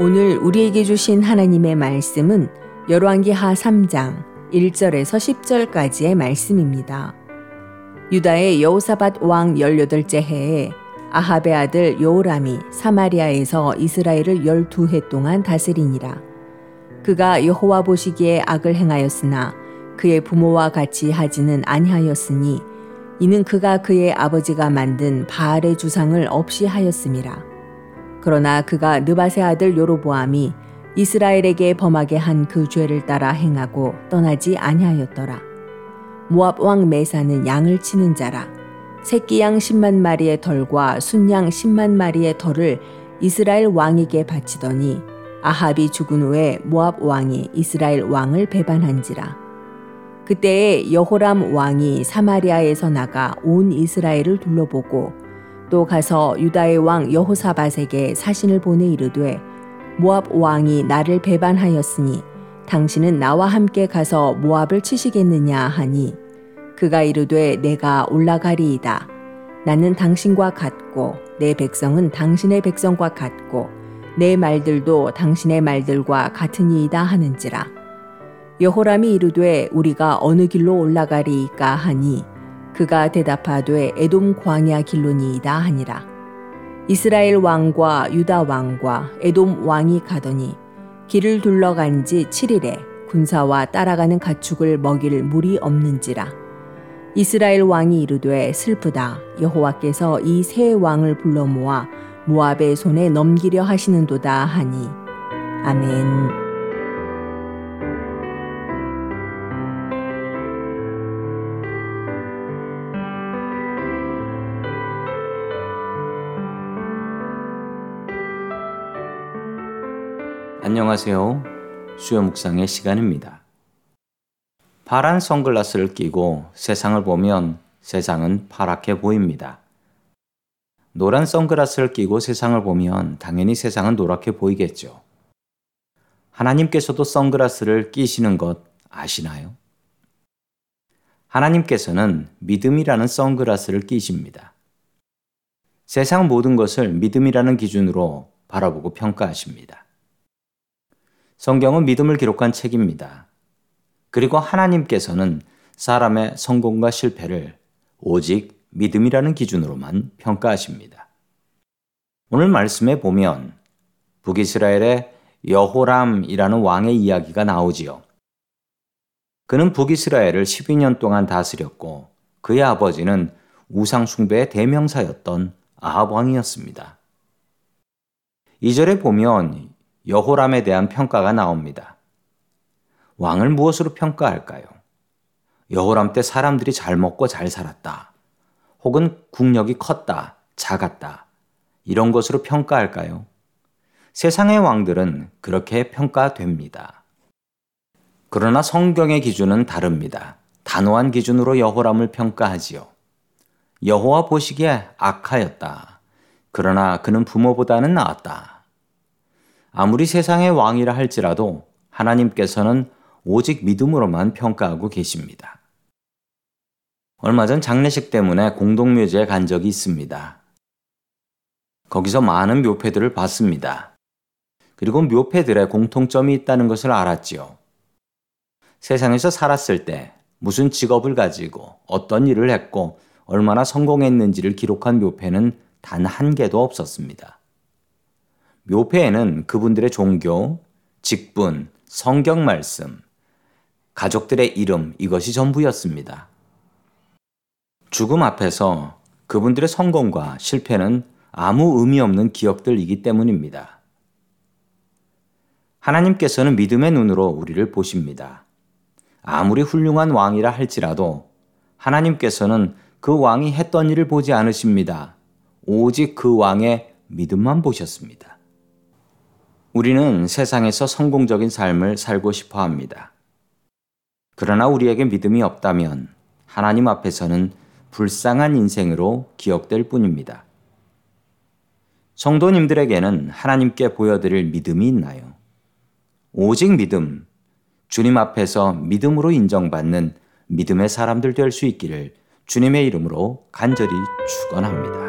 오늘 우리에게 주신 하나님의 말씀은 열왕기하 3장 1절에서 10절까지의 말씀입니다. 유다의 여호사밧 왕 18째 해에 아합의 아들 요람이 사마리아에서 이스라엘을 12해 동안 다스리니라. 그가 여호와 보시기에 악을 행하였으나 그의 부모와 같이 하지는 아니하였으니 이는 그가 그의 아버지가 만든 바알의 주상을 없이 하였음이라. 그러나 그가 느바세 아들 요로보암이 이스라엘에게 범하게 한 그 죄를 따라 행하고 떠나지 아니하였더라. 모압 왕 메사는 양을 치는 자라. 새끼 양 10만 마리의 털과 순양 10만 마리의 털을 이스라엘 왕에게 바치더니 아합이 죽은 후에 모압 왕이 이스라엘 왕을 배반한지라. 그때에 여호람 왕이 사마리아에서 나가 온 이스라엘을 둘러보고 또 가서 유다의 왕 여호사밧에게 사신을 보내 이르되 모압 왕이 나를 배반하였으니 당신은 나와 함께 가서 모압을 치시겠느냐 하니 그가 이르되 내가 올라가리이다. 나는 당신과 같고 내 백성은 당신의 백성과 같고 내 말들도 당신의 말들과 같으니이다 하는지라. 여호람이 이르되 우리가 어느 길로 올라가리이까 하니 그가 대답하되 에돔 광야 길로니이다 하니라. 이스라엘 왕과 유다 왕과 에돔 왕이 가더니 길을 둘러간 지 7일에 군사와 따라가는 가축을 먹일 물이 없는지라. 이스라엘 왕이 이르되 슬프다. 여호와께서 이 세 왕을 불러 모아 모압의 손에 넘기려 하시는도다 하니. 아멘. 안녕하세요. 수요 묵상의 시간입니다. 파란 선글라스를 끼고 세상을 보면 세상은 파랗게 보입니다. 노란 선글라스를 끼고 세상을 보면 당연히 세상은 노랗게 보이겠죠. 하나님께서도 선글라스를 끼시는 것 아시나요? 하나님께서는 믿음이라는 선글라스를 끼십니다. 세상 모든 것을 믿음이라는 기준으로 바라보고 평가하십니다. 성경은 믿음을 기록한 책입니다. 그리고 하나님께서는 사람의 성공과 실패를 오직 믿음이라는 기준으로만 평가하십니다. 오늘 말씀에 보면 북이스라엘의 여호람이라는 왕의 이야기가 나오지요. 그는 북이스라엘을 12년 동안 다스렸고 그의 아버지는 우상숭배의 대명사였던 아합 왕이었습니다. 2절에 보면 여호람에 대한 평가가 나옵니다. 왕을 무엇으로 평가할까요? 여호람 때 사람들이 잘 먹고 잘 살았다. 혹은 국력이 컸다, 작았다. 이런 것으로 평가할까요? 세상의 왕들은 그렇게 평가됩니다. 그러나 성경의 기준은 다릅니다. 단호한 기준으로 여호람을 평가하지요. 여호와 보시기에 악하였다. 그러나 그는 부모보다는 나았다. 아무리 세상의 왕이라 할지라도 하나님께서는 오직 믿음으로만 평가하고 계십니다. 얼마 전 장례식 때문에 공동묘지에 간 적이 있습니다. 거기서 많은 묘패들을 봤습니다. 그리고 묘패들의 공통점이 있다는 것을 알았지요. 세상에서 살았을 때 무슨 직업을 가지고 어떤 일을 했고 얼마나 성공했는지를 기록한 묘패는 단 한 개도 없었습니다. 묘패에는 그분들의 종교, 직분, 성경 말씀, 가족들의 이름 이것이 전부였습니다. 죽음 앞에서 그분들의 성공과 실패는 아무 의미 없는 기억들이기 때문입니다. 하나님께서는 믿음의 눈으로 우리를 보십니다. 아무리 훌륭한 왕이라 할지라도 하나님께서는 그 왕이 했던 일을 보지 않으십니다. 오직 그 왕의 믿음만 보셨습니다. 우리는 세상에서 성공적인 삶을 살고 싶어 합니다. 그러나 우리에게 믿음이 없다면 하나님 앞에서는 불쌍한 인생으로 기억될 뿐입니다. 성도님들에게는 하나님께 보여드릴 믿음이 있나요? 오직 믿음, 주님 앞에서 믿음으로 인정받는 믿음의 사람들 될 수 있기를 주님의 이름으로 간절히 축원합니다.